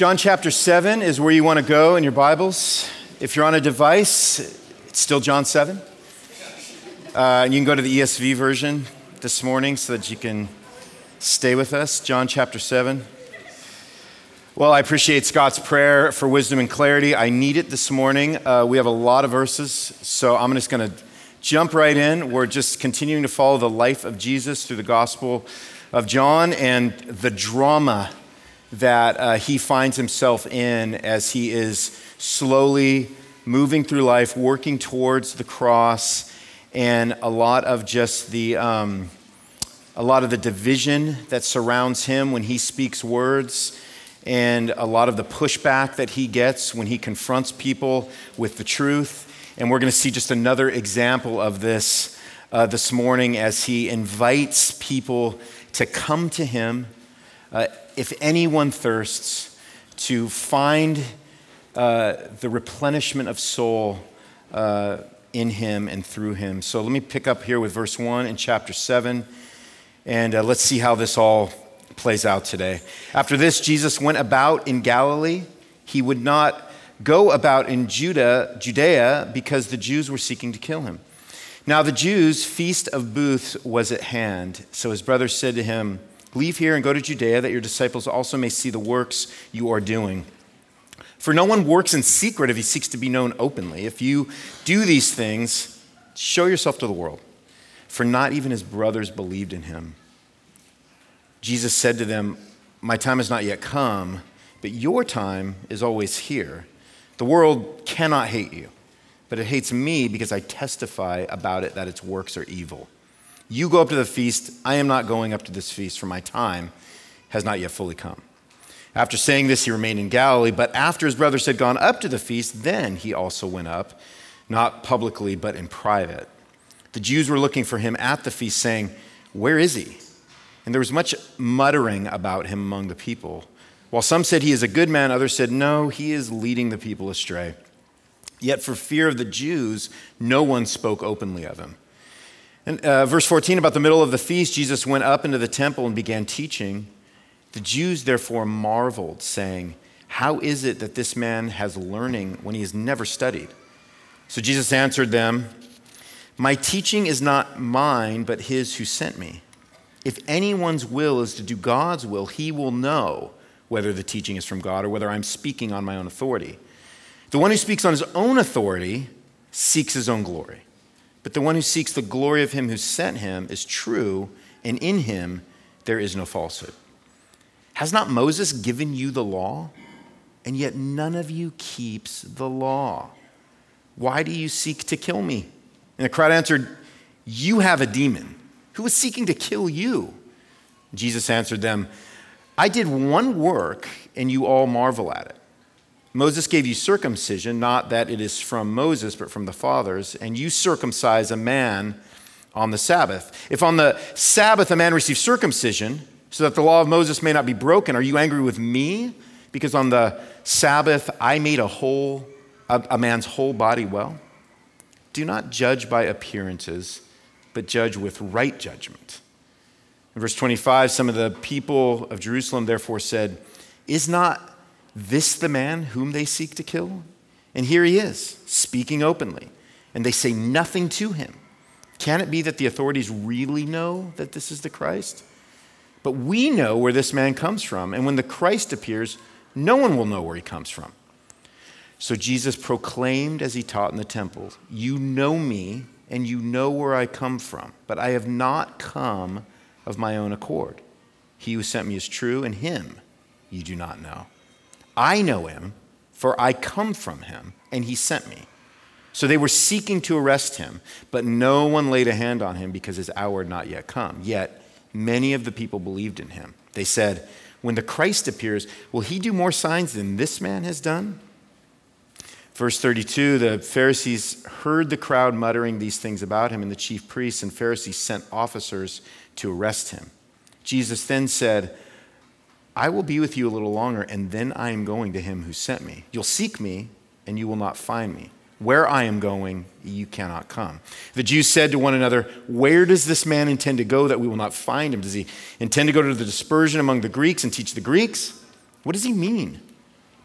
John chapter 7 is where you want to go in your Bibles. If you're on a device, it's still John 7. Uh, and you can go to the ESV version this morning so that you can stay with us. John chapter 7. Well, I appreciate Scott's prayer for wisdom and clarity. I need it this morning. Uh, we have a lot of verses, so I'm just going to jump right in. We're just continuing to follow the life of Jesus through the Gospel of John and the drama that uh, he finds himself in as he is slowly moving through life, working towards the cross, and a lot of just the. Um, a lot of the division that surrounds him when he speaks words, and a lot of the pushback that he gets when he confronts people with the truth. And we're going to see just another example of this uh, this morning as he invites people to come to him uh, if anyone thirsts, to find uh, the replenishment of soul uh, in him and through him. So let me pick up here with verse 1 in chapter 7, and uh, let's see how this all plays out today. After this, Jesus went about in Galilee. He would not go about in Judah, Judea because the Jews were seeking to kill him. Now the Jews' feast of booths was at hand. So his brothers said to him, Leave here and go to Judea, that your disciples also may see the works you are doing. For no one works in secret if he seeks to be known openly. If you do these things, show yourself to the world. For not even his brothers believed in him. Jesus said to them, My time has not yet come, but your time is always here. The world cannot hate you, but it hates me because I testify about it that its works are evil. You go up to the feast. I am not going up to this feast, for my time has not yet fully come. After saying this, he remained in Galilee, but after his brothers had gone up to the feast, then he also went up, not publicly, but in private. The Jews were looking for him at the feast, saying, Where is he? And there was much muttering about him among the people. While some said he is a good man, others said, No, he is leading the people astray. Yet for fear of the Jews, no one spoke openly of him. And uh, verse 14 about the middle of the feast, Jesus went up into the temple and began teaching. The Jews therefore marveled, saying, How is it that this man has learning when he has never studied? So Jesus answered them, My teaching is not mine, but his who sent me. If anyone's will is to do God's will, he will know whether the teaching is from God or whether I'm speaking on my own authority. The one who speaks on his own authority seeks his own glory. But the one who seeks the glory of him who sent him is true, and in him there is no falsehood. Has not Moses given you the law? And yet none of you keeps the law. Why do you seek to kill me? And the crowd answered, You have a demon. Who is seeking to kill you? Jesus answered them, I did one work, and you all marvel at it. Moses gave you circumcision, not that it is from Moses, but from the fathers, and you circumcise a man on the Sabbath. If on the Sabbath a man receives circumcision, so that the law of Moses may not be broken, are you angry with me? Because on the Sabbath I made a whole a, a man's whole body well? Do not judge by appearances, but judge with right judgment. In verse 25, some of the people of Jerusalem therefore said, Is not this the man whom they seek to kill? And here he is, speaking openly, and they say nothing to him. Can it be that the authorities really know that this is the Christ? But we know where this man comes from, and when the Christ appears, no one will know where he comes from. So Jesus proclaimed as he taught in the temple, You know me, and you know where I come from, but I have not come of my own accord. He who sent me is true, and him you do not know. I know him, for I come from him, and he sent me. So they were seeking to arrest him, but no one laid a hand on him because his hour had not yet come. Yet many of the people believed in him. They said, When the Christ appears, will he do more signs than this man has done? Verse 32 the Pharisees heard the crowd muttering these things about him, and the chief priests and Pharisees sent officers to arrest him. Jesus then said, I will be with you a little longer, and then I am going to him who sent me. You'll seek me, and you will not find me. Where I am going, you cannot come. The Jews said to one another, Where does this man intend to go that we will not find him? Does he intend to go to the dispersion among the Greeks and teach the Greeks? What does he mean?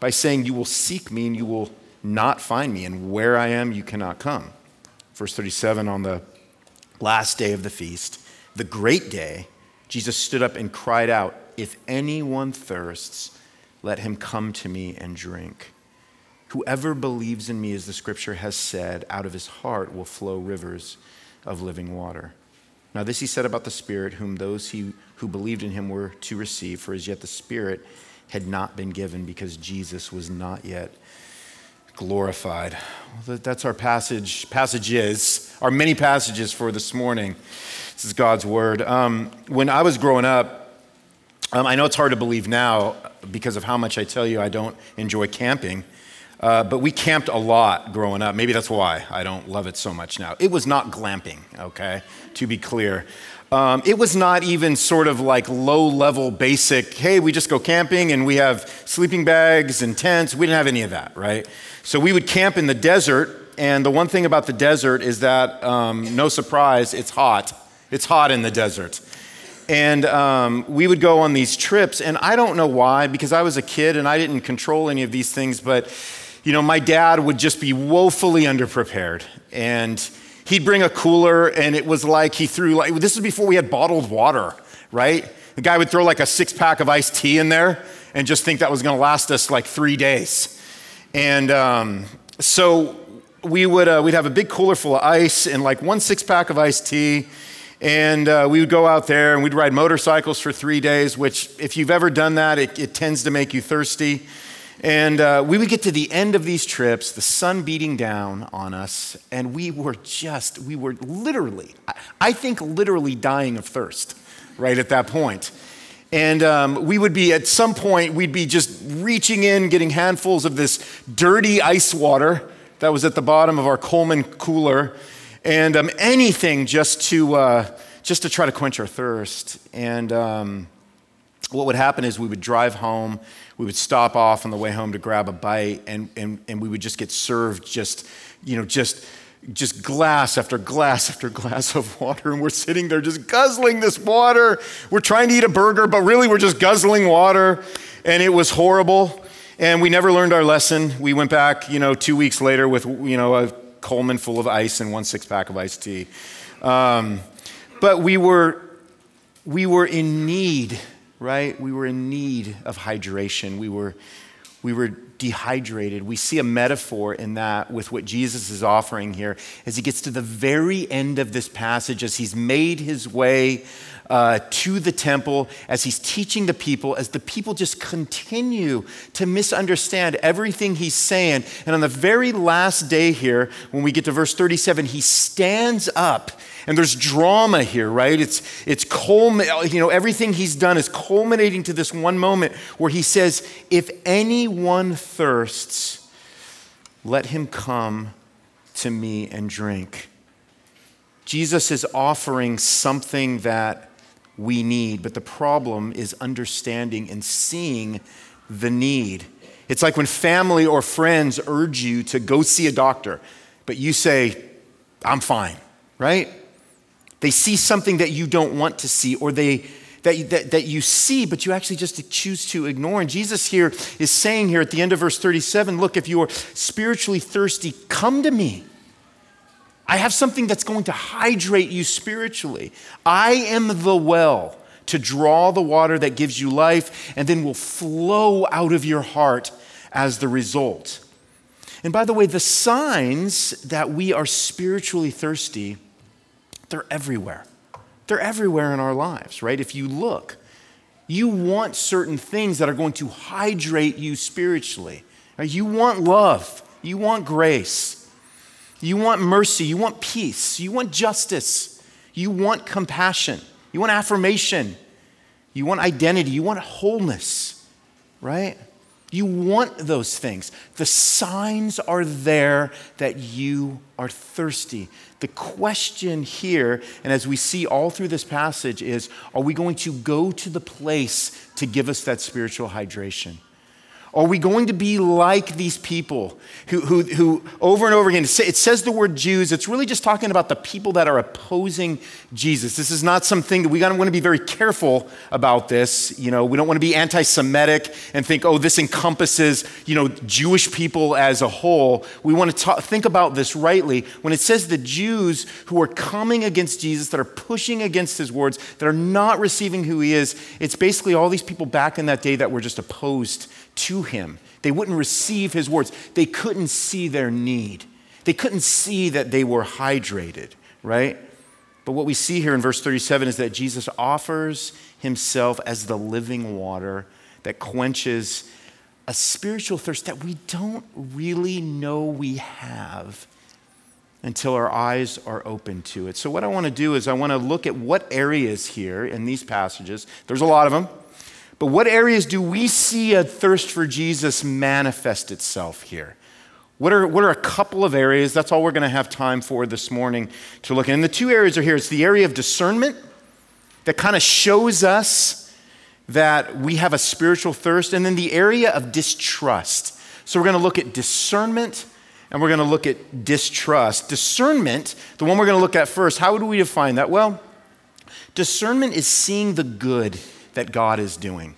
by saying, You will seek me and you will not find me, and where I am, you cannot come. Verse 37 on the last day of the feast, the great day, Jesus stood up and cried out, If anyone thirsts, let him come to me and drink. Whoever believes in me, as the scripture has said, out of his heart will flow rivers of living water. Now, this he said about the Spirit, whom those he, who believed in him were to receive, for as yet the Spirit had not been given because Jesus was not yet glorified. Well, that's our passage, passages, our many passages for this morning. This is God's word. Um, when I was growing up, um, I know it's hard to believe now because of how much I tell you I don't enjoy camping. Uh, but we camped a lot growing up. Maybe that's why I don't love it so much now. It was not glamping, okay, to be clear. Um, it was not even sort of like low level basic, hey, we just go camping and we have sleeping bags and tents. We didn't have any of that, right? So we would camp in the desert. And the one thing about the desert is that, um, no surprise, it's hot. It's hot in the desert. And um, we would go on these trips. And I don't know why, because I was a kid and I didn't control any of these things, but you know, my dad would just be woefully underprepared. And he'd bring a cooler, and it was like he threw, like, this was before we had bottled water, right? The guy would throw like a six pack of iced tea in there and just think that was gonna last us like three days. And um, so we would, uh, we'd have a big cooler full of ice and like one six pack of iced tea. And uh, we would go out there and we'd ride motorcycles for three days, which, if you've ever done that, it, it tends to make you thirsty. And uh, we would get to the end of these trips, the sun beating down on us, and we were just, we were literally, I think literally dying of thirst right at that point. And um, we would be, at some point, we'd be just reaching in, getting handfuls of this dirty ice water that was at the bottom of our Coleman cooler, and um, anything just to, uh, just to try to quench our thirst. And um, what would happen is we would drive home we would stop off on the way home to grab a bite and, and, and we would just get served just, you know, just, just glass after glass after glass of water. And we're sitting there just guzzling this water. We're trying to eat a burger, but really we're just guzzling water. And it was horrible. And we never learned our lesson. We went back, you know, two weeks later with, you know, a Coleman full of ice and one six pack of iced tea. Um, but we were, we were in need right? We were in need of hydration. We were, we were dehydrated. We see a metaphor in that with what Jesus is offering here as he gets to the very end of this passage, as he's made his way uh, to the temple, as he's teaching the people, as the people just continue to misunderstand everything he's saying. And on the very last day here, when we get to verse 37, he stands up and there's drama here, right? It's, it's culmin- you know, everything he's done is culminating to this one moment where he says, If anyone thirsts, let him come to me and drink. Jesus is offering something that we need, but the problem is understanding and seeing the need. It's like when family or friends urge you to go see a doctor, but you say, I'm fine, right? They see something that you don't want to see, or they that, that, that you see, but you actually just choose to ignore. And Jesus here is saying here at the end of verse 37 look, if you are spiritually thirsty, come to me. I have something that's going to hydrate you spiritually. I am the well to draw the water that gives you life and then will flow out of your heart as the result. And by the way, the signs that we are spiritually thirsty they're everywhere. They're everywhere in our lives, right? If you look, you want certain things that are going to hydrate you spiritually. You want love, you want grace, you want mercy, you want peace, you want justice, you want compassion, you want affirmation, you want identity, you want wholeness, right? You want those things. The signs are there that you are thirsty. The question here, and as we see all through this passage, is are we going to go to the place to give us that spiritual hydration? Are we going to be like these people who, who, who over and over again, it says the word Jews, it's really just talking about the people that are opposing Jesus. This is not something that we want to be very careful about this. You know, we don't want to be anti Semitic and think, oh, this encompasses, you know, Jewish people as a whole. We want to think about this rightly. When it says the Jews who are coming against Jesus, that are pushing against his words, that are not receiving who he is, it's basically all these people back in that day that were just opposed to him. They wouldn't receive his words. They couldn't see their need. They couldn't see that they were hydrated, right? But what we see here in verse 37 is that Jesus offers himself as the living water that quenches a spiritual thirst that we don't really know we have until our eyes are open to it. So, what I want to do is, I want to look at what areas here in these passages, there's a lot of them, but what areas do we see a thirst for Jesus manifest itself here? What are, what are a couple of areas? That's all we're going to have time for this morning to look at. And the two areas are here it's the area of discernment that kind of shows us that we have a spiritual thirst, and then the area of distrust. So we're going to look at discernment and we're going to look at distrust. Discernment, the one we're going to look at first, how do we define that? Well, discernment is seeing the good that God is doing.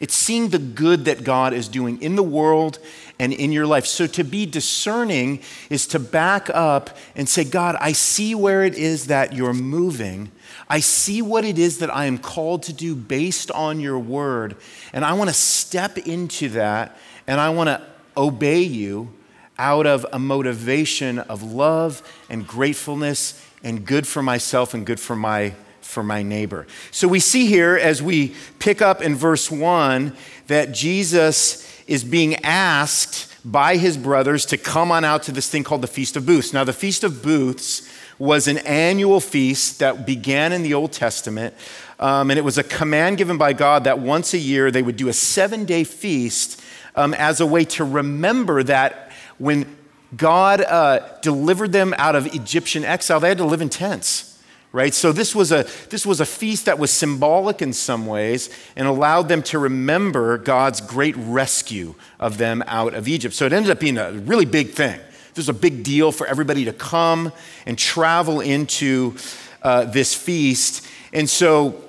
It's seeing the good that God is doing in the world and in your life. So to be discerning is to back up and say, God, I see where it is that you're moving. I see what it is that I am called to do based on your word. And I want to step into that and I want to obey you out of a motivation of love and gratefulness and good for myself and good for my for my neighbor. So we see here as we pick up in verse 1 that Jesus is being asked by his brothers to come on out to this thing called the Feast of Booths. Now, the Feast of Booths was an annual feast that began in the Old Testament. Um, and it was a command given by God that once a year they would do a seven day feast um, as a way to remember that when God uh, delivered them out of Egyptian exile, they had to live in tents right? So this was, a, this was a feast that was symbolic in some ways and allowed them to remember God's great rescue of them out of Egypt. So it ended up being a really big thing. This was a big deal for everybody to come and travel into uh, this feast. And so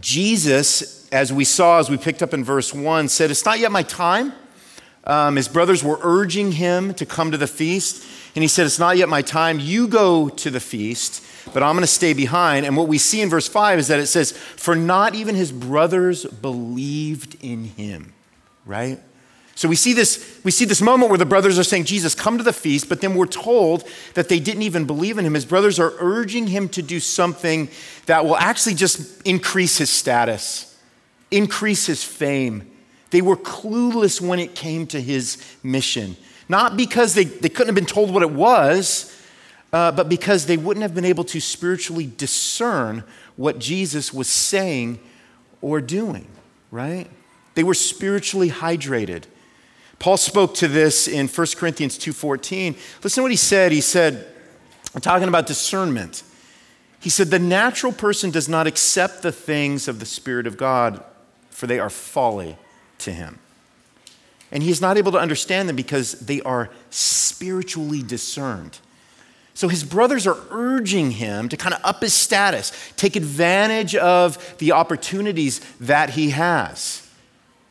Jesus, as we saw, as we picked up in verse 1, said, It's not yet my time. Um, his brothers were urging him to come to the feast. And he said, It's not yet my time. You go to the feast but I'm going to stay behind. And what we see in verse 5 is that it says, For not even his brothers believed in him, right? So we see this, we see this moment where the brothers are saying, Jesus, come to the feast, but then we're told that they didn't even believe in him. His brothers are urging him to do something that will actually just increase his status, increase his fame. They were clueless when it came to his mission. Not because they, they couldn't have been told what it was, uh, but because they wouldn't have been able to spiritually discern what Jesus was saying or doing, right? They were spiritually hydrated. Paul spoke to this in 1 Corinthians 2:14. Listen to what he said. He said, I'm talking about discernment. He said, The natural person does not accept the things of the Spirit of God, for they are folly to him. And he is not able to understand them because they are spiritually discerned. So his brothers are urging him to kind of up his status, take advantage of the opportunities that he has.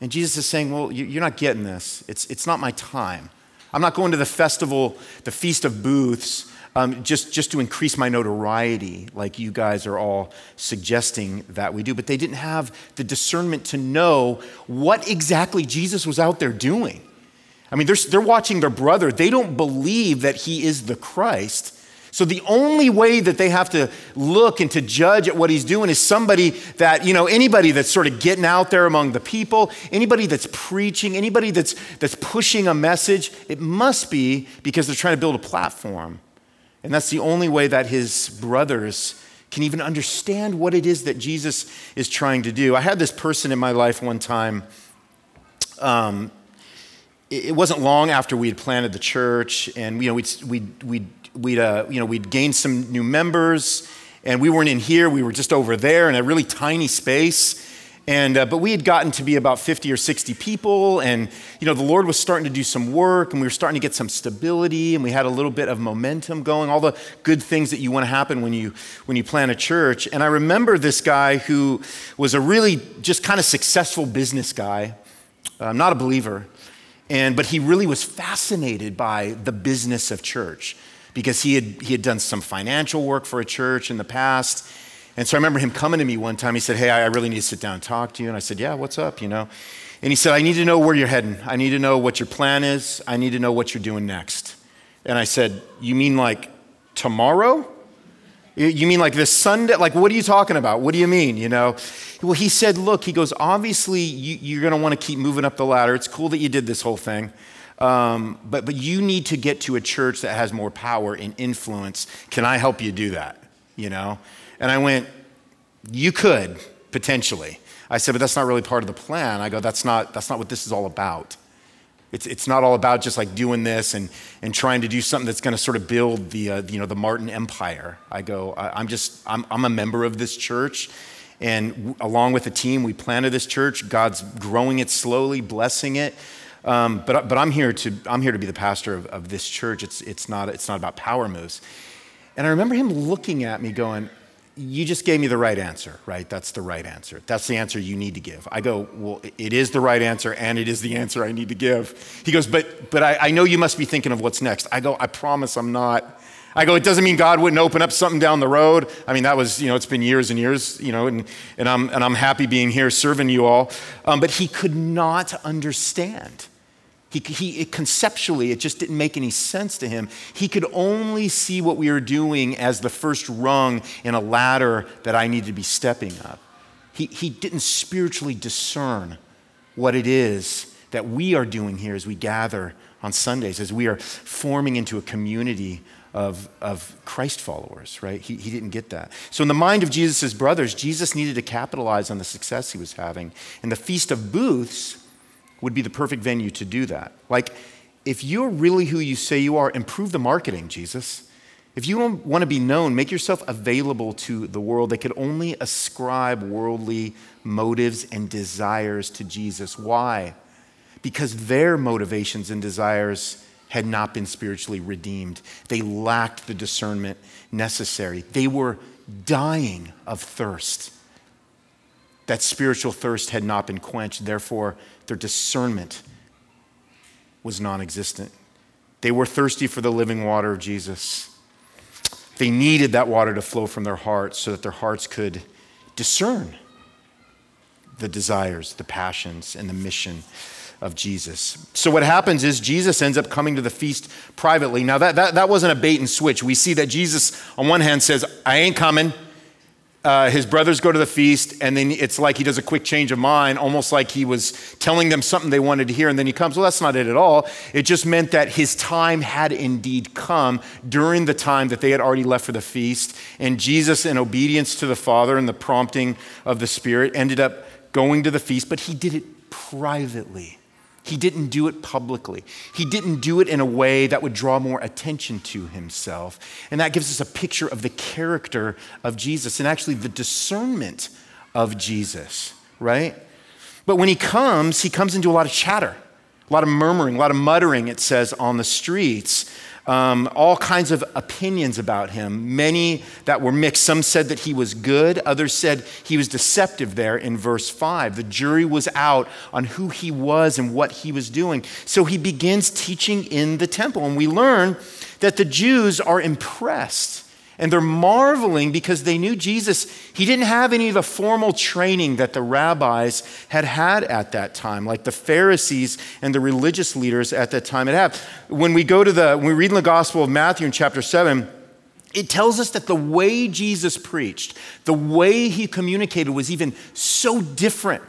And Jesus is saying, Well, you're not getting this. It's, it's not my time. I'm not going to the festival, the Feast of Booths, um, just, just to increase my notoriety, like you guys are all suggesting that we do. But they didn't have the discernment to know what exactly Jesus was out there doing. I mean, they're, they're watching their brother. They don't believe that he is the Christ. So the only way that they have to look and to judge at what he's doing is somebody that, you know, anybody that's sort of getting out there among the people, anybody that's preaching, anybody that's, that's pushing a message, it must be because they're trying to build a platform. And that's the only way that his brothers can even understand what it is that Jesus is trying to do. I had this person in my life one time. Um, it wasn't long after we had planted the church, and you know we'd, we'd, we'd we'd, uh, you know, we'd gained some new members, and we weren't in here, we were just over there in a really tiny space. And, uh, but we had gotten to be about 50 or 60 people, and you know, the Lord was starting to do some work, and we were starting to get some stability, and we had a little bit of momentum going, all the good things that you want to happen when you, when you plant a church. And I remember this guy who was a really just kind of successful business guy, uh, not a believer, and, but he really was fascinated by the business of church because he had, he had done some financial work for a church in the past and so I remember him coming to me one time. He said, Hey, I really need to sit down and talk to you. And I said, Yeah, what's up? You know? And he said, I need to know where you're heading. I need to know what your plan is. I need to know what you're doing next. And I said, You mean like tomorrow? You mean like this Sunday? Like, what are you talking about? What do you mean? You know? Well, he said, Look, he goes, Obviously, you, are going to want to keep moving up the ladder. It's cool that you did this whole thing. Um, but, but you need to get to a church that has more power and influence. Can I help you do that? You know? And I went, You could, potentially. I said, But that's not really part of the plan. I go, That's not, that's not what this is all about. It's, it's not all about just like doing this and, and trying to do something that's going to sort of build the, uh, you know, the Martin empire. I go, I, am just, I'm, I'm a member of this church. And w- along with the team, we planted this church. God's growing it slowly, blessing it. Um, but, but I'm here to, I'm here to be the pastor of, of this church. It's, it's, not, it's not about power moves. And I remember him looking at me going, you just gave me the right answer, right? That's the right answer. That's the answer you need to give. I go, well, it is the right answer and it is the answer I need to give. He goes, but, but I, I know you must be thinking of what's next. I go, I promise I'm not. I go, it doesn't mean God wouldn't open up something down the road. I mean, that was, you know, it's been years and years, you know, and, and, I'm, and I'm happy being here serving you all. Um, but he could not understand he, he, it, conceptually, it just didn't make any sense to him. He could only see what we were doing as the first rung in a ladder that I needed to be stepping up. He, he didn't spiritually discern what it is that we are doing here as we gather on Sundays, as we are forming into a community of, of Christ followers, right? He, he didn't get that. So, in the mind of Jesus' brothers, Jesus needed to capitalize on the success he was having. And the Feast of Booths would be the perfect venue to do that. Like, if you're really who you say you are, improve the marketing, Jesus. If you want to be known, make yourself available to the world. They could only ascribe worldly motives and desires to Jesus. Why? Because their motivations and desires had not been spiritually redeemed. They lacked the discernment necessary. They were dying of thirst. That spiritual thirst had not been quenched. Therefore, their discernment was non existent. They were thirsty for the living water of Jesus. They needed that water to flow from their hearts so that their hearts could discern the desires, the passions, and the mission of Jesus. So, what happens is Jesus ends up coming to the feast privately. Now, that, that, that wasn't a bait and switch. We see that Jesus, on one hand, says, I ain't coming uh, his brothers go to the feast, and then it's like he does a quick change of mind, almost like he was telling them something they wanted to hear, and then he comes. Well, that's not it at all. It just meant that his time had indeed come during the time that they had already left for the feast. And Jesus, in obedience to the Father and the prompting of the Spirit, ended up going to the feast, but he did it privately. He didn't do it publicly. He didn't do it in a way that would draw more attention to himself. And that gives us a picture of the character of Jesus and actually the discernment of Jesus, right? But when he comes, he comes into a lot of chatter, a lot of murmuring, a lot of muttering, it says, on the streets um, all kinds of opinions about him, many that were mixed. Some said that he was good, others said he was deceptive there in verse 5. The jury was out on who he was and what he was doing. So he begins teaching in the temple, and we learn that the Jews are impressed and they're marveling because they knew Jesus, he didn't have any of the formal training that the rabbis had had at that time, like the Pharisees and the religious leaders at that time had had. When we go to the, when we read in the Gospel of Matthew in chapter 7, it tells us that the way Jesus preached, the way he communicated was even so different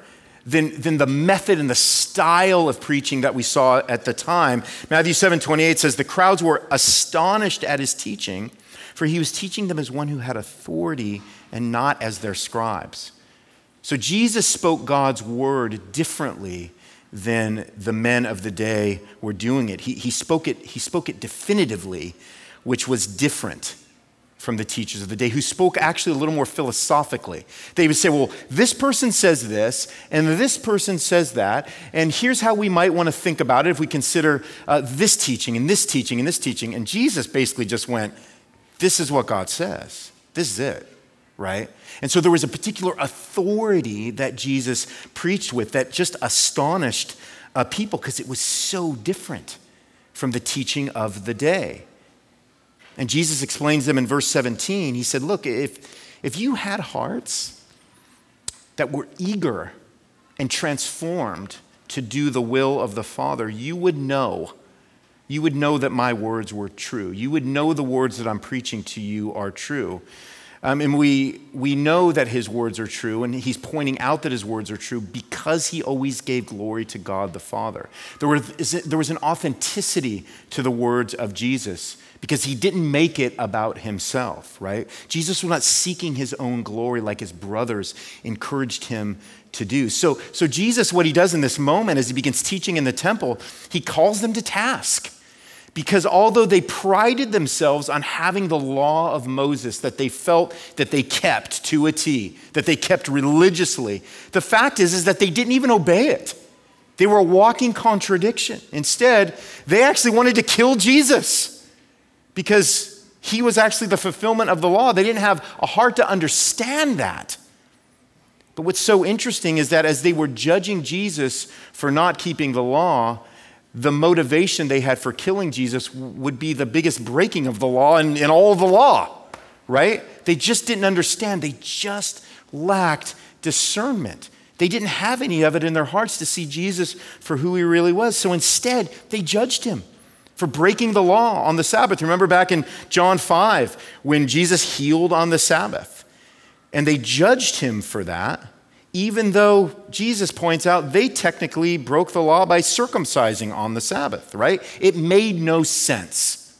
than, than the method and the style of preaching that we saw at the time. Matthew 7 28 says, The crowds were astonished at his teaching for he was teaching them as one who had authority and not as their scribes. So Jesus spoke God's word differently than the men of the day were doing it. He, he, spoke it. he spoke it definitively, which was different. from the teachers of the day who spoke actually a little more philosophically. They would say, well, this person says this, and this person says that, and here's how we might want to think about it if we consider uh, this teaching and this teaching and this teaching. And Jesus basically just went, this is what God says. This is it, right? And so there was a particular authority that Jesus preached with that just astonished uh, people because it was so different from the teaching of the day. And Jesus explains them in verse 17. He said, Look, if, if you had hearts that were eager and transformed to do the will of the Father, you would know. You would know that my words were true. You would know the words that I'm preaching to you are true. Um, and we, we know that his words are true, and he's pointing out that his words are true because he always gave glory to God the Father. There was, there was an authenticity to the words of Jesus because he didn't make it about himself, right? Jesus was not seeking his own glory like his brothers encouraged him to do. So, so Jesus, what he does in this moment as he begins teaching in the temple, he calls them to task. Because although they prided themselves on having the law of Moses that they felt that they kept to a T, that they kept religiously, the fact is, is that they didn't even obey it. They were a walking contradiction. Instead, they actually wanted to kill Jesus because he was actually the fulfillment of the law. They didn't have a heart to understand that. But what's so interesting is that as they were judging Jesus for not keeping the law, the motivation they had for killing Jesus would be the biggest breaking of the law in, in all the law, right? They just didn't understand. They just lacked discernment. They didn't have any of it in their hearts to see Jesus for who he really was. So instead, they judged him for breaking the law on the Sabbath. Remember back in John 5 when Jesus healed on the Sabbath, and they judged him for that even though Jesus points out they technically broke the law by circumcising on the Sabbath, right? It made no sense.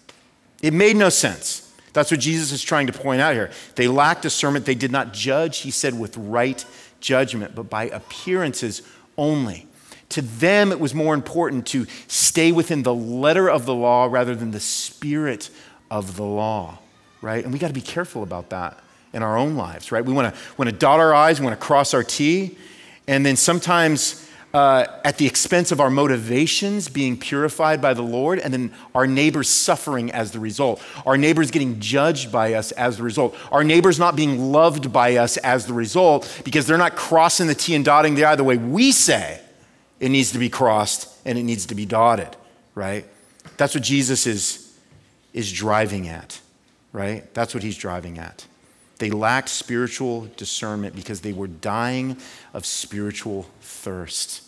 It made no sense. That's what Jesus is trying to point out here. They lacked discernment. They did not judge, he said, with right judgment, but by appearances only. To them, it was more important to stay within the letter of the law rather than the spirit of the law, right? And we got to be careful about that in our own lives, right? We want to want to dot our I's, we want to cross our T, and then sometimes uh, at the expense of our motivations being purified by the Lord, and then our neighbors suffering as the result. Our neighbors getting judged by us as the result. Our neighbors not being loved by us as the result because they're not crossing the T and dotting the I the way we say it needs to be crossed and it needs to be dotted, right? That's what Jesus is, is driving at, right? That's what he's driving at. They lacked spiritual discernment because they were dying of spiritual thirst.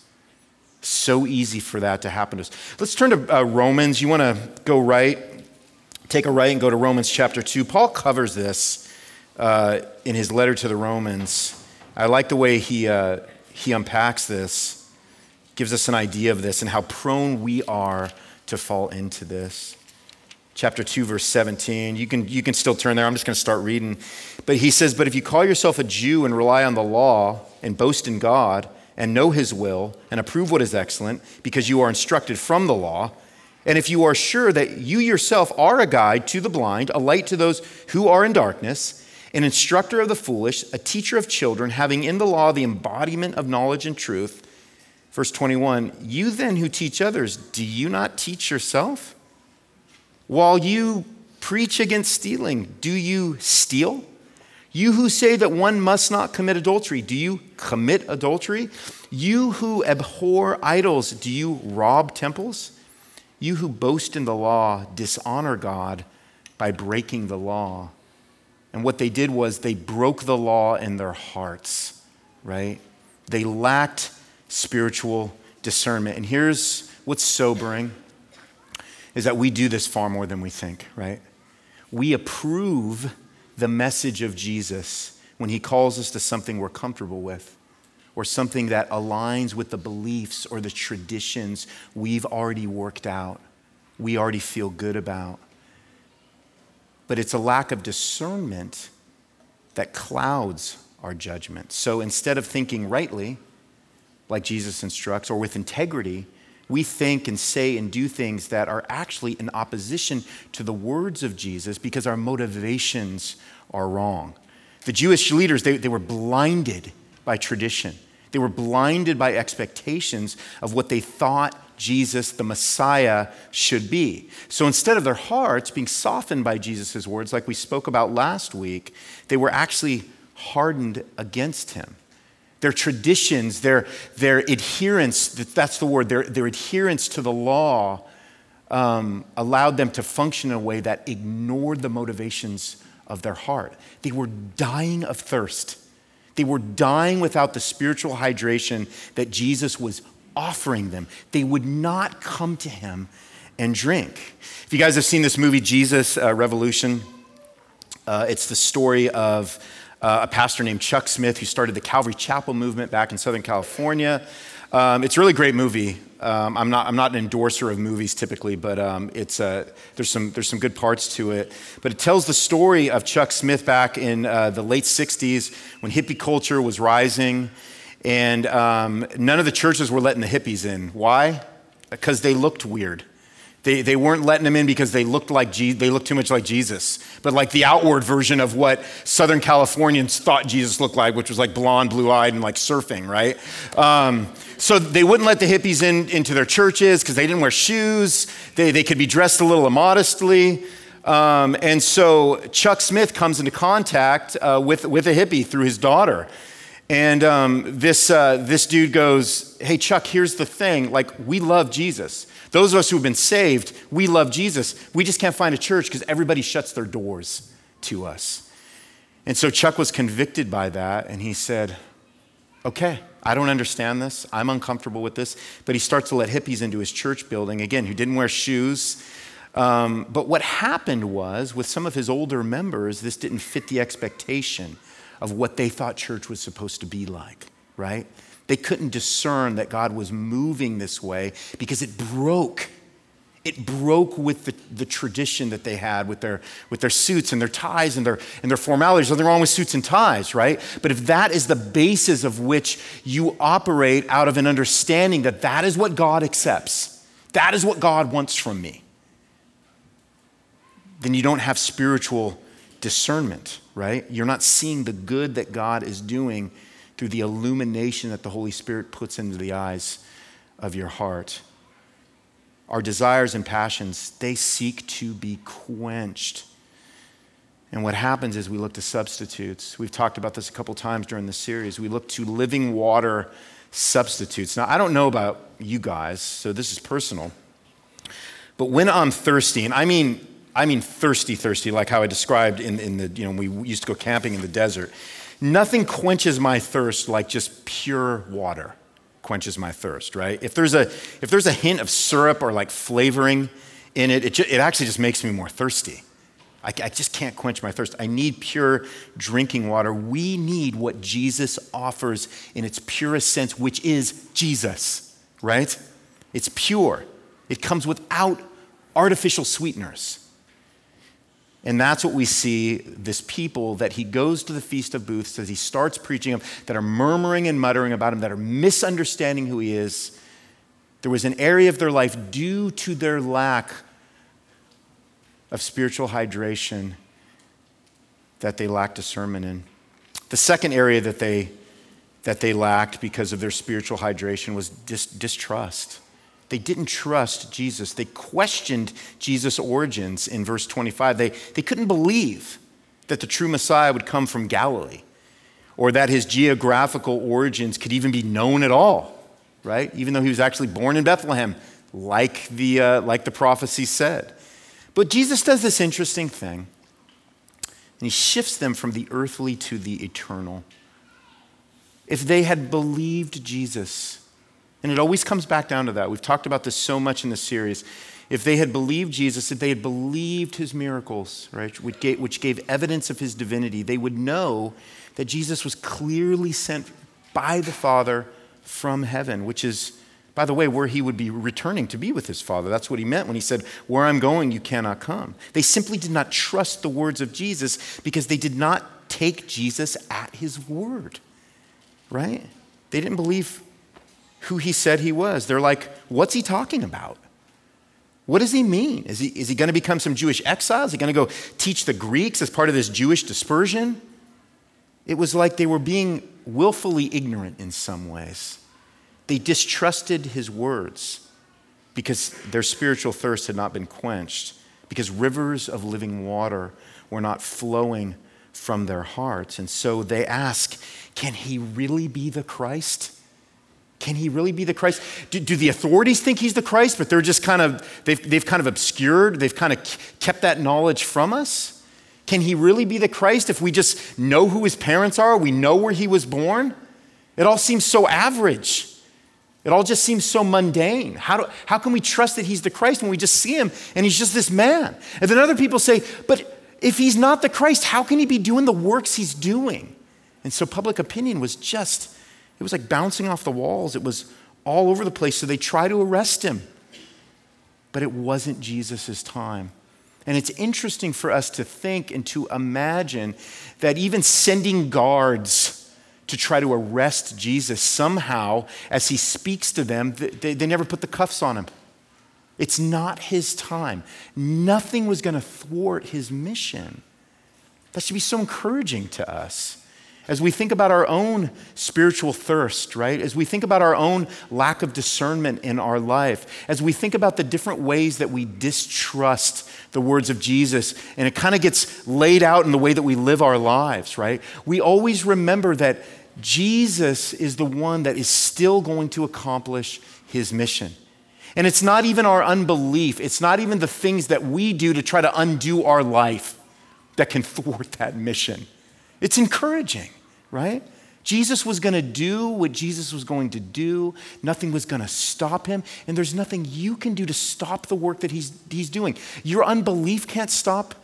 So easy for that to happen to us. Let's turn to uh, Romans. You want to go right, take a right and go to Romans chapter 2. Paul covers this uh, in his letter to the Romans. I like the way he, uh, he unpacks this, gives us an idea of this and how prone we are to fall into this chapter 2 verse 17 you can, you can still turn there. I'm just going to start reading. But he says but if you call yourself a jew and rely on the law and boast in god and know his will and approve what is excellent because you are instructed from the law and if you are sure that you yourself are a guide to the blind a light to those who are in darkness an instructor of the foolish a teacher of children having in the law the embodiment of knowledge and truth verse 21 you then who teach others do you not teach yourself while you preach against stealing, do you steal? You who say that one must not commit adultery, do you commit adultery? You who abhor idols, do you rob temples? You who boast in the law, dishonor God by breaking the law. And what they did was they broke the law in their hearts, right? They lacked spiritual discernment. And here's what's sobering is that we do this far more than we think, right? We approve the message of Jesus when he calls us to something we're comfortable with or something that aligns with the beliefs or the traditions we've already worked out, we already feel good about. But it's a lack of discernment that clouds our judgment. So instead of thinking rightly, like Jesus instructs, or with integrity, we think and say and do things that are actually in opposition to the words of Jesus because our motivations are wrong. The Jewish leaders, they, they were blinded by tradition. They were blinded by expectations of what they thought Jesus, the Messiah, should be. So instead of their hearts being softened by Jesus' words, like we spoke about last week, they were actually hardened against him. Their traditions, their, their adherence, that's the word, their, their adherence to the law um, allowed them to function in a way that ignored the motivations of their heart. They were dying of thirst. They were dying without the spiritual hydration that Jesus was offering them. They would not come to him and drink. If you guys have seen this movie, Jesus uh, Revolution, uh, it's the story of uh, a pastor named Chuck Smith who started the Calvary Chapel movement back in Southern California. Um, it's a really great movie. Um, I'm, not, I'm not an endorser of movies typically, but um, it's, uh, there's, some, there's some good parts to it. But it tells the story of Chuck Smith back in uh, the late 60s when hippie culture was rising. And um, none of the churches were letting the hippies in. Why? Because they looked weird. They, they weren't letting them in because they looked like Je- they looked too much like Jesus, but like the outward version of what Southern Californians thought Jesus looked like, which was like blonde, blue-eyed, and like surfing, right? Um, so they wouldn't let the hippies in into their churches because they didn't wear shoes. They, they could be dressed a little immodestly. Um, and so Chuck Smith comes into contact uh, with, with a hippie through his daughter. And um, this, uh, this dude goes, Hey, Chuck, here's the thing. Like, we love Jesus. Those of us who've been saved, we love Jesus. We just can't find a church because everybody shuts their doors to us. And so Chuck was convicted by that, and he said, Okay, I don't understand this. I'm uncomfortable with this. But he starts to let hippies into his church building, again, who didn't wear shoes. Um, but what happened was, with some of his older members, this didn't fit the expectation of what they thought church was supposed to be like, right? They couldn't discern that God was moving this way because it broke. It broke with the, the tradition that they had with their, with their suits and their ties and their, and their formalities. Nothing wrong with suits and ties, right? But if that is the basis of which you operate out of an understanding that that is what God accepts, that is what God wants from me, then you don't have spiritual discernment, right? You're not seeing the good that God is doing through the illumination that the Holy Spirit puts into the eyes of your heart. Our desires and passions, they seek to be quenched. And what happens is we look to substitutes. We've talked about this a couple times during the series. We look to living water substitutes. Now, I don't know about you guys, so this is personal. But when I'm thirsty, and I mean, I mean thirsty, thirsty, like how I described in, in the, you know, we used to go camping in the desert. Nothing quenches my thirst like just pure water quenches my thirst, right? If there's a, if there's a hint of syrup or like flavoring in it, it, ju- it actually just makes me more thirsty. I, I just can't quench my thirst. I need pure drinking water. We need what Jesus offers in its purest sense, which is Jesus, right? It's pure, it comes without artificial sweeteners. And that's what we see this people that he goes to the Feast of Booths as he starts preaching them that are murmuring and muttering about him, that are misunderstanding who he is. There was an area of their life due to their lack of spiritual hydration that they lacked discernment in. The second area that they, that they lacked because of their spiritual hydration was dis- distrust. They didn't trust Jesus. They questioned Jesus' origins in verse 25. They, they couldn't believe that the true Messiah would come from Galilee or that his geographical origins could even be known at all, right? Even though he was actually born in Bethlehem, like the, uh, like the prophecy said. But Jesus does this interesting thing, and he shifts them from the earthly to the eternal. If they had believed Jesus, and it always comes back down to that. We've talked about this so much in the series. If they had believed Jesus, if they had believed his miracles, right, which gave, which gave evidence of his divinity, they would know that Jesus was clearly sent by the Father from heaven, which is, by the way, where he would be returning to be with his Father. That's what he meant when he said, Where I'm going, you cannot come. They simply did not trust the words of Jesus because they did not take Jesus at his word, right? They didn't believe who he said he was. They're like, what's he talking about? What does he mean? Is he, is he going to become some Jewish exile? Is he going to go teach the Greeks as part of this Jewish dispersion? It was like they were being willfully ignorant in some ways. They distrusted his words because their spiritual thirst had not been quenched, because rivers of living water were not flowing from their hearts. And so they ask, Can he really be the Christ? Can he really be the Christ? Do, do, the authorities think he's the Christ, but they're just kind of, they've, they've kind of obscured, they've kind of kept that knowledge from us? Can he really be the Christ if we just know who his parents are, we know where he was born? It all seems so average. It all just seems so mundane. How, do, how can we trust that he's the Christ when we just see him and he's just this man? And then other people say, but if he's not the Christ, how can he be doing the works he's doing? And so public opinion was just it was like bouncing off the walls, it was all over the place. So they try to arrest him. But it wasn't Jesus' time. And it's interesting for us to think and to imagine that even sending guards to try to arrest Jesus, somehow, as he speaks to them, they, they never put the cuffs on him. It's not his time. Nothing was going to thwart his mission. That should be so encouraging to us as we think about our own spiritual thirst, right? As we think about our own lack of discernment in our life, as we think about the different ways that we distrust the words of Jesus, and it kind of gets laid out in the way that we live our lives, right? We always remember that Jesus is the one that is still going to accomplish his mission. And it's not even our unbelief, it's not even the things that we do to try to undo our life that can thwart that mission. It's encouraging, right? Jesus was going to do what Jesus was going to do. Nothing was going to stop him. And there's nothing you can do to stop the work that he's, he's doing. Your unbelief can't stop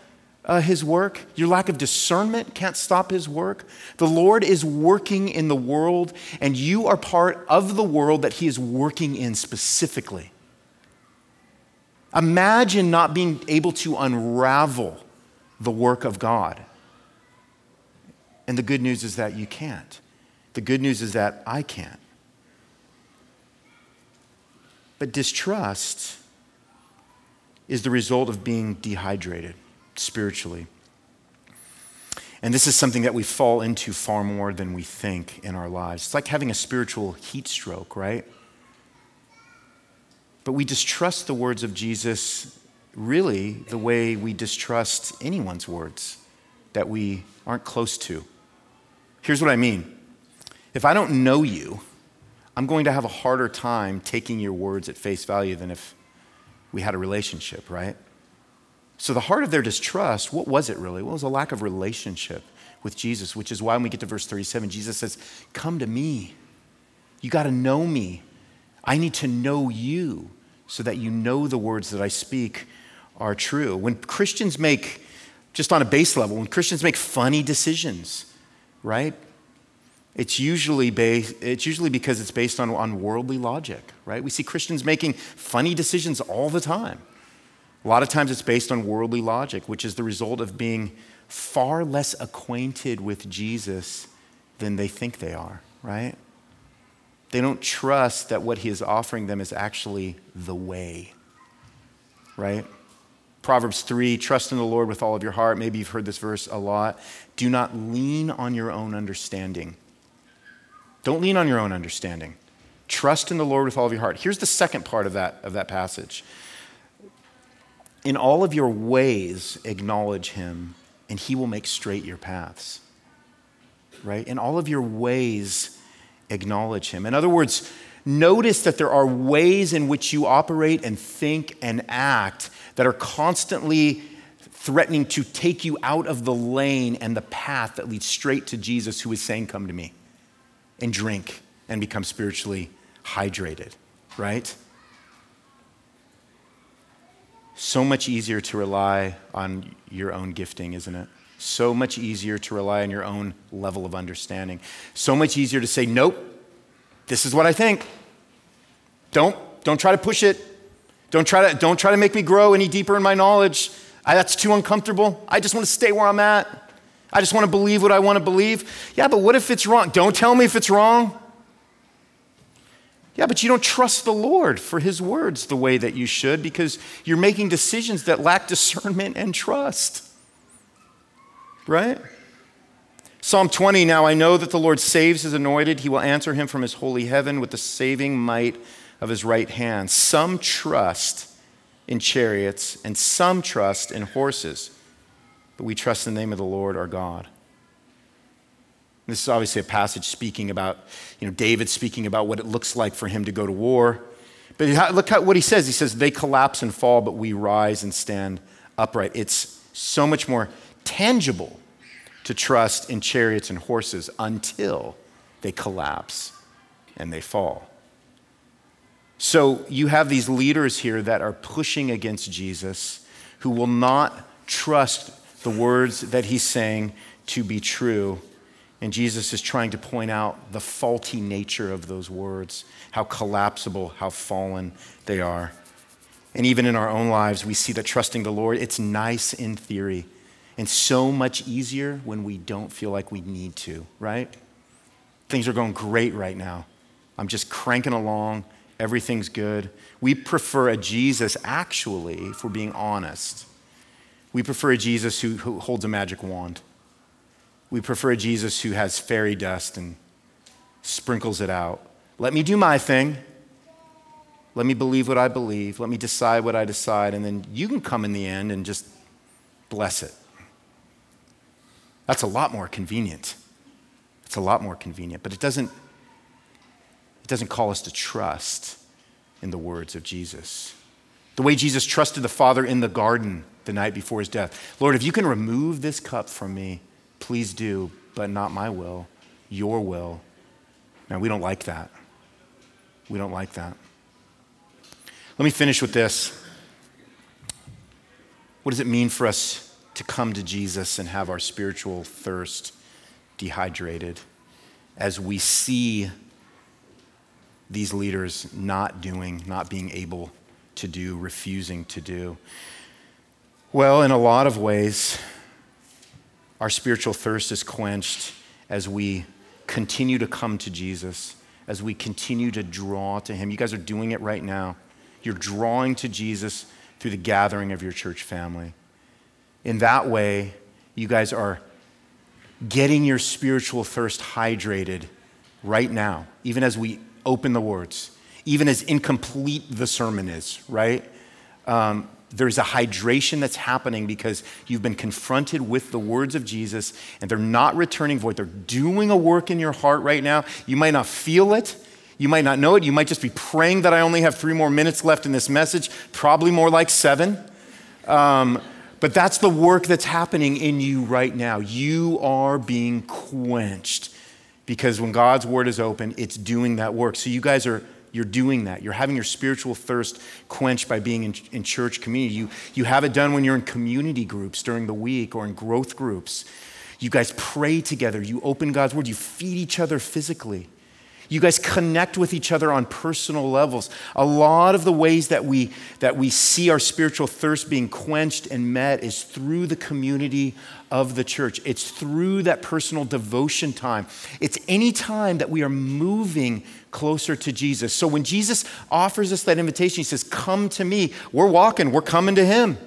uh, his work. Your lack of discernment can't stop his work. The Lord is working in the world, and you are part of the world that he is working in specifically. Imagine not being able to unravel the work of God. And the good news is that you can't. The good news is that I can't. But distrust is the result of being dehydrated spiritually. And this is something that we fall into far more than we think in our lives. It's like having a spiritual heat stroke, right? But we distrust the words of Jesus really the way we distrust anyone's words that we aren't close to. Here's what I mean if I don't know you, I'm going to have a harder time taking your words at face value than if we had a relationship, right? So, the heart of their distrust, what was it really? Well, it was a lack of relationship with Jesus, which is why when we get to verse 37, Jesus says, Come to me. You got to know me. I need to know you so that you know the words that I speak are true. When Christians make, just on a base level, when Christians make funny decisions, right? It's usually, based, it's usually because it's based on, on worldly logic, right? We see Christians making funny decisions all the time. A lot of times it's based on worldly logic, which is the result of being far less acquainted with Jesus than they think they are, right? They don't trust that what he is offering them is actually the way, right? Proverbs 3 trust in the Lord with all of your heart. Maybe you've heard this verse a lot. Do not lean on your own understanding. Don't lean on your own understanding. Trust in the Lord with all of your heart. Here's the second part of that, of that passage. In all of your ways, acknowledge him, and he will make straight your paths. Right? In all of your ways, acknowledge him. In other words, notice that there are ways in which you operate and think and act that are constantly threatening to take you out of the lane and the path that leads straight to Jesus, who is saying, Come to me and drink and become spiritually hydrated, right? So much easier to rely on your own gifting, isn't it? So much easier to rely on your own level of understanding. So much easier to say, Nope, this is what I think. Don't, don't try to push it. Don't try to, don't try to make me grow any deeper in my knowledge. I, that's too uncomfortable. I just want to stay where I'm at. I just want to believe what I want to believe. Yeah, but what if it's wrong? Don't tell me if it's wrong. Yeah, but you don't trust the Lord for his words the way that you should because you're making decisions that lack discernment and trust. Right? Psalm 20 Now I know that the Lord saves his anointed. He will answer him from his holy heaven with the saving might of his right hand. Some trust in chariots and some trust in horses, but we trust in the name of the Lord our God. This is obviously a passage speaking about, you know, David speaking about what it looks like for him to go to war. But look at what he says. He says, They collapse and fall, but we rise and stand upright. It's so much more tangible to trust in chariots and horses until they collapse and they fall. So you have these leaders here that are pushing against Jesus who will not trust the words that he's saying to be true. And Jesus is trying to point out the faulty nature of those words, how collapsible, how fallen they are. And even in our own lives, we see that trusting the Lord, it's nice in theory and so much easier when we don't feel like we need to, right? Things are going great right now. I'm just cranking along. Everything's good. We prefer a Jesus, actually, if we're being honest. We prefer a Jesus who, who holds a magic wand. We prefer a Jesus who has fairy dust and sprinkles it out. Let me do my thing. Let me believe what I believe. Let me decide what I decide. And then you can come in the end and just bless it. That's a lot more convenient. It's a lot more convenient, but it doesn't, it doesn't call us to trust in the words of Jesus. The way Jesus trusted the Father in the garden the night before his death Lord, if you can remove this cup from me, please do, but not my will, your will. Now, we don't like that. We don't like that. Let me finish with this. What does it mean for us to come to Jesus and have our spiritual thirst dehydrated as we see these leaders not doing, not being able to do, refusing to do? Well, in a lot of ways, our spiritual thirst is quenched as we continue to come to Jesus, as we continue to draw to Him. You guys are doing it right now. You're drawing to Jesus through the gathering of your church family in that way, you guys are getting your spiritual thirst hydrated right now, even as we open the words, even as incomplete the sermon is, right? Um, there's a hydration that's happening because you've been confronted with the words of Jesus and they're not returning void. They're doing a work in your heart right now. You might not feel it. You might not know it. You might just be praying that I only have three more minutes left in this message, probably more like seven. Um, but that's the work that's happening in you right now. You are being quenched because when God's word is open, it's doing that work. So you guys are you're doing that. You're having your spiritual thirst quenched by being in, in church community. You, you have it done when you're in community groups during the week or in growth groups. You guys pray together. You open God's word. You feed each other physically. You guys connect with each other on personal levels. A lot of the ways that we, that we see our spiritual thirst being quenched and met is through the community of the church. It's through that personal devotion time. It's any time that we are moving closer to Jesus. So when Jesus offers us that invitation, he says, Come to me. We're walking, we're coming to him.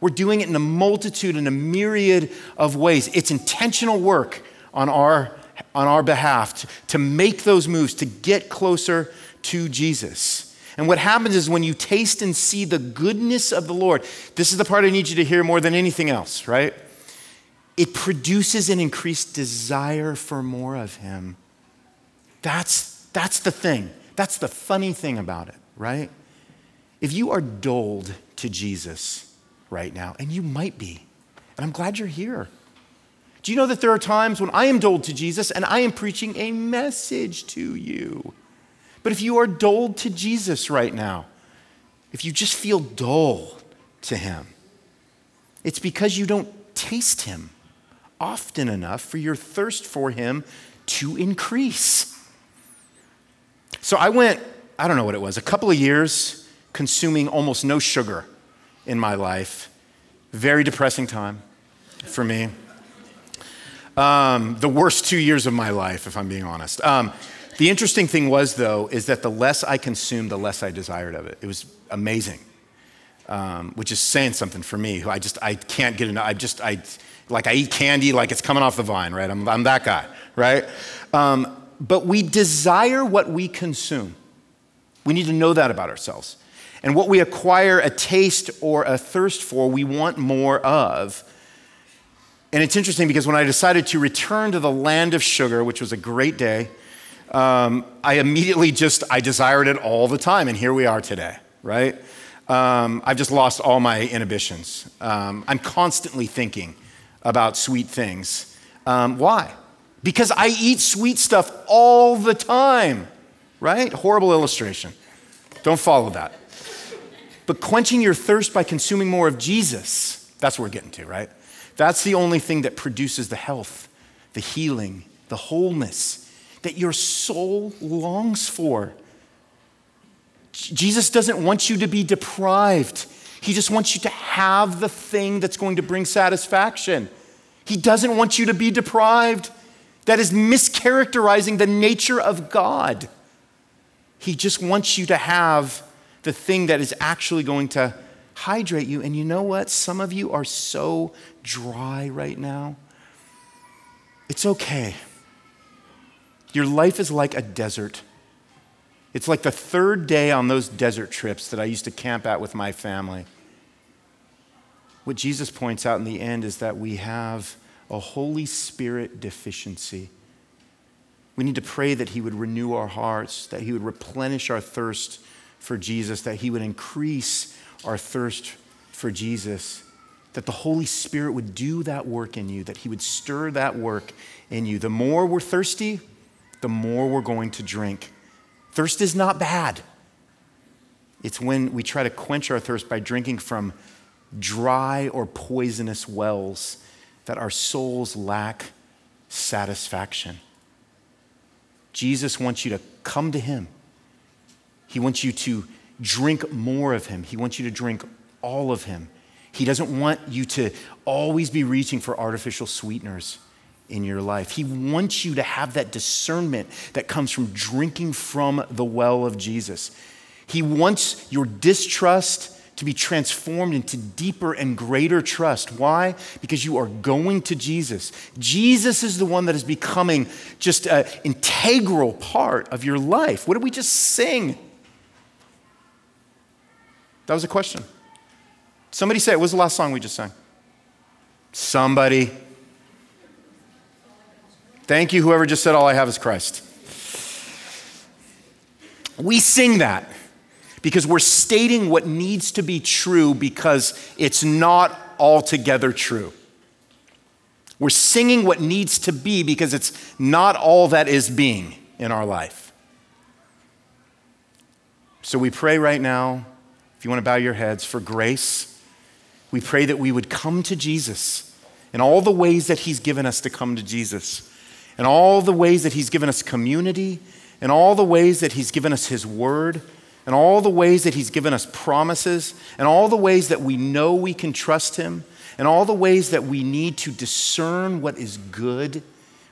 We're doing it in a multitude, in a myriad of ways. It's intentional work on our on our behalf to, to make those moves, to get closer to Jesus. And what happens is when you taste and see the goodness of the Lord, this is the part I need you to hear more than anything else, right? It produces an increased desire for more of Him. That's, that's the thing. That's the funny thing about it, right? If you are dulled to Jesus right now, and you might be, and I'm glad you're here. Do you know that there are times when I am doled to Jesus and I am preaching a message to you? But if you are doled to Jesus right now, if you just feel dull to Him, it's because you don't taste Him often enough for your thirst for Him to increase. So I went, I don't know what it was, a couple of years consuming almost no sugar in my life. Very depressing time for me. Um, the worst two years of my life, if I'm being honest. Um, The interesting thing was, though, is that the less I consumed, the less I desired of it. It was amazing, um, which is saying something for me. Who I just I can't get enough. I just I like I eat candy like it's coming off the vine, right? I'm, I'm that guy, right? Um, but we desire what we consume. We need to know that about ourselves. And what we acquire a taste or a thirst for, we want more of. And it's interesting because when I decided to return to the land of sugar, which was a great day, um, I immediately just, I desired it all the time. And here we are today, right? Um, I've just lost all my inhibitions. Um, I'm constantly thinking about sweet things. Um, why? Because I eat sweet stuff all the time, right? Horrible illustration. Don't follow that. But quenching your thirst by consuming more of Jesus, that's what we're getting to, right? That's the only thing that produces the health, the healing, the wholeness that your soul longs for. Jesus doesn't want you to be deprived. He just wants you to have the thing that's going to bring satisfaction. He doesn't want you to be deprived. That is mischaracterizing the nature of God. He just wants you to have the thing that is actually going to hydrate you. And you know what? Some of you are so dry right now. It's okay. Your life is like a desert. It's like the third day on those desert trips that I used to camp at with my family. What Jesus points out in the end is that we have a Holy Spirit deficiency. We need to pray that He would renew our hearts, that He would replenish our thirst for Jesus, that He would increase our thirst for Jesus, that the Holy Spirit would do that work in you, that He would stir that work in you. The more we're thirsty, the more we're going to drink. Thirst is not bad. It's when we try to quench our thirst by drinking from dry or poisonous wells that our souls lack satisfaction. Jesus wants you to come to Him. He wants you to drink more of Him. He wants you to drink all of Him. He doesn't want you to always be reaching for artificial sweeteners in your life. He wants you to have that discernment that comes from drinking from the well of Jesus. He wants your distrust to be transformed into deeper and greater trust. Why? Because you are going to Jesus. Jesus is the one that is becoming just an integral part of your life. What did we just sing? That was a question. Somebody say, what was the last song we just sang? Somebody. Thank you, whoever just said, All I have is Christ. We sing that because we're stating what needs to be true because it's not altogether true. We're singing what needs to be because it's not all that is being in our life. So we pray right now, if you want to bow your heads, for grace. We pray that we would come to Jesus in all the ways that He's given us to come to Jesus and all the ways that He's given us community, and all the ways that He's given us His word, and all the ways that He's given us promises, and all the ways that we know we can trust Him, and all the ways that we need to discern what is good.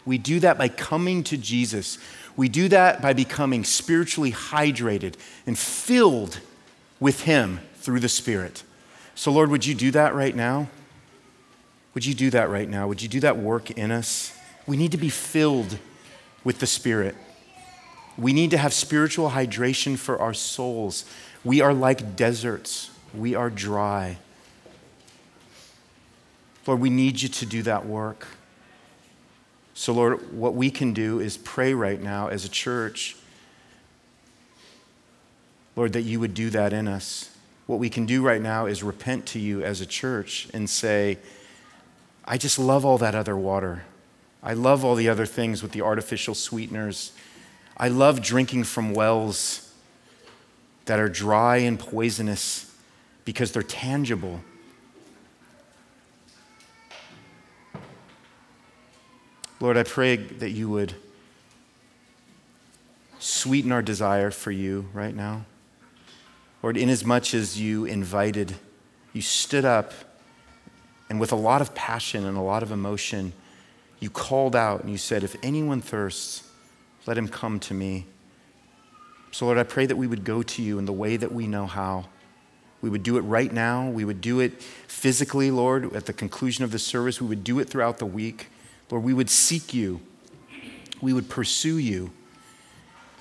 We do that by coming to Jesus. We do that by becoming spiritually hydrated and filled with Him through the Spirit. So, Lord, would you do that right now? Would you do that right now? Would you do that work in us? We need to be filled with the Spirit. We need to have spiritual hydration for our souls. We are like deserts, we are dry. Lord, we need you to do that work. So, Lord, what we can do is pray right now as a church, Lord, that you would do that in us. What we can do right now is repent to you as a church and say, I just love all that other water. I love all the other things with the artificial sweeteners. I love drinking from wells that are dry and poisonous because they're tangible. Lord, I pray that you would sweeten our desire for you right now. Lord, inasmuch as you invited, you stood up, and with a lot of passion and a lot of emotion, you called out and you said, If anyone thirsts, let him come to me. So, Lord, I pray that we would go to you in the way that we know how. We would do it right now. We would do it physically, Lord, at the conclusion of the service. We would do it throughout the week. Lord, we would seek you. We would pursue you.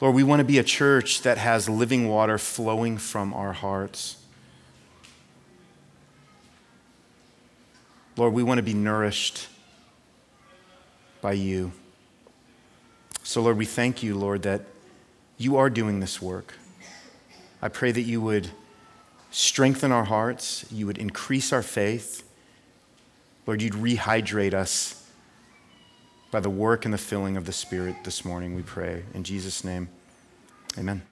Lord, we want to be a church that has living water flowing from our hearts. Lord, we want to be nourished by you. So, Lord, we thank you, Lord, that you are doing this work. I pray that you would strengthen our hearts, you would increase our faith. Lord, you'd rehydrate us by the work and the filling of the Spirit this morning, we pray. In Jesus' name, amen.